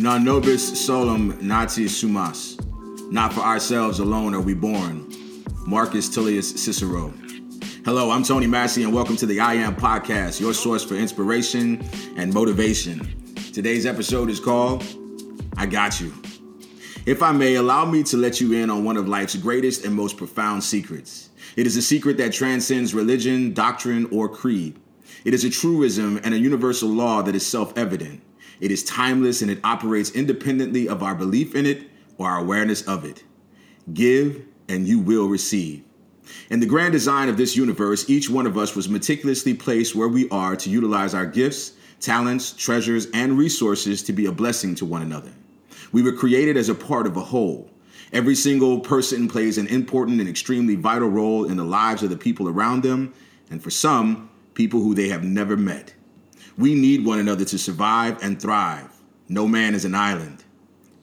Non nobis solum nati sumus. Not for ourselves alone are we born. Marcus Tullius Cicero. Hello, I'm Tony Massey, and welcome to the I Am Podcast, your source for inspiration and motivation. Today's episode is called I Got You. If I may, allow me to let you in on one of life's greatest and most profound secrets. It is a secret that transcends religion, doctrine, or creed. It is a truism and a universal law that is self evident. It is timeless and it operates independently of our belief in it or our awareness of it. Give and you will receive. In the grand design of this universe, each one of us was meticulously placed where we are to utilize our gifts, talents, treasures, and resources to be a blessing to one another. We were created as a part of a whole. Every single person plays an important and extremely vital role in the lives of the people around them, and for some, people who they have never met. We need one another to survive and thrive. No man is an island.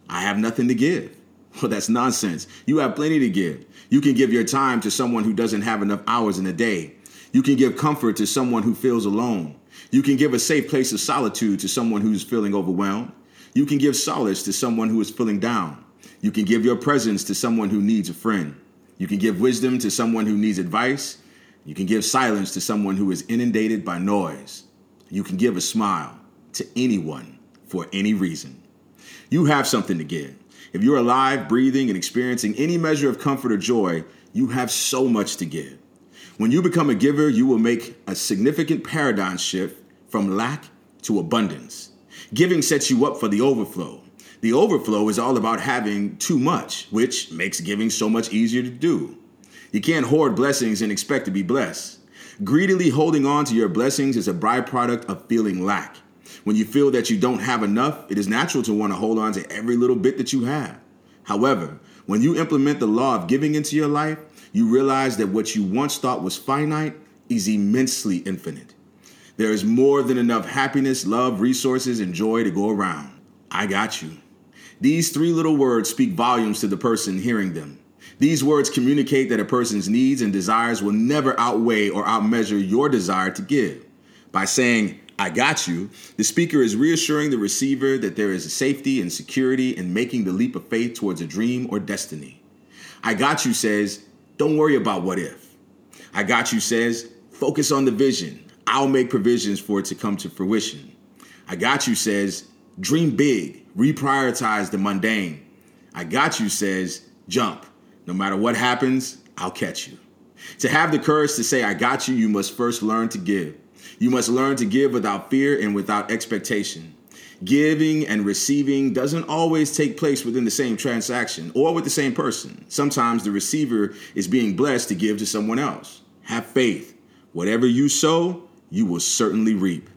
I have nothing to give. Well, that's nonsense. You have plenty to give. You can give your time to someone who doesn't have enough hours in a day. You can give comfort to someone who feels alone. You can give a safe place of solitude to someone who's feeling overwhelmed. You can give solace to someone who is feeling down. You can give your presence to someone who needs a friend. You can give wisdom to someone who needs advice. You can give silence to someone who is inundated by noise. You can give a smile to anyone for any reason. You have something to give. If you're alive, breathing, and experiencing any measure of comfort or joy, you have so much to give. When you become a giver, you will make a significant paradigm shift from lack to abundance. Giving sets you up for the overflow. The overflow is all about having too much, which makes giving so much easier to do. You can't hoard blessings and expect to be blessed. Greedily holding on to your blessings is a byproduct of feeling lack. When you feel that you don't have enough, it is natural to want to hold on to every little bit that you have. However, when you implement the law of giving into your life, you realize that what you once thought was finite is immensely infinite. There is more than enough happiness, love, resources, and joy to go around. I got you. These three little words speak volumes to the person hearing them. These words communicate that a person's needs and desires will never outweigh or outmeasure your desire to give. By saying, I got you, the speaker is reassuring the receiver that there is safety and security in making the leap of faith towards a dream or destiny. I got you says, don't worry about what if. I got you says, focus on the vision. I'll make provisions for it to come to fruition. I got you says, dream big, reprioritize the mundane. I got you says, jump. No matter what happens, I'll catch you. To have the courage to say, I got you, you must first learn to give. You must learn to give without fear and without expectation. Giving and receiving doesn't always take place within the same transaction or with the same person. Sometimes the receiver is being blessed to give to someone else. Have faith. Whatever you sow, you will certainly reap.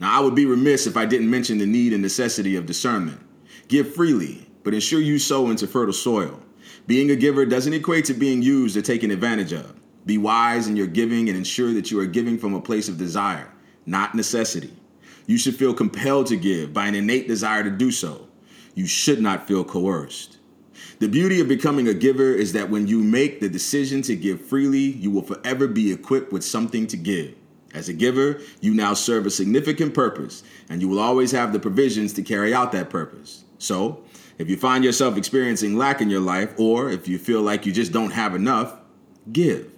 Now, I would be remiss if I didn't mention the need and necessity of discernment. Give freely, but ensure you sow into fertile soil. Being a giver doesn't equate to being used or taken advantage of. Be wise in your giving and ensure that you are giving from a place of desire, not necessity. You should feel compelled to give by an innate desire to do so. You should not feel coerced. The beauty of becoming a giver is that when you make the decision to give freely, you will forever be equipped with something to give. As a giver, you now serve a significant purpose, and you will always have the provisions to carry out that purpose. So, if you find yourself experiencing lack in your life, or if you feel like you just don't have enough, give.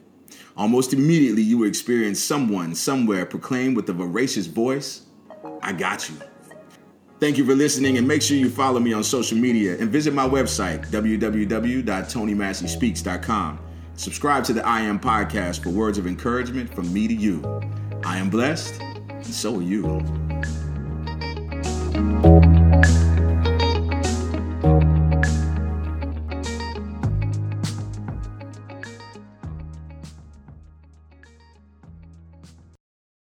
Almost immediately, you will experience someone somewhere proclaim with a voracious voice, I got you. Thank you for listening, and make sure you follow me on social media and visit my website, www.tonymasseyspeaks.com. Subscribe to the I Am podcast for words of encouragement from me to you. I am blessed, and so are you.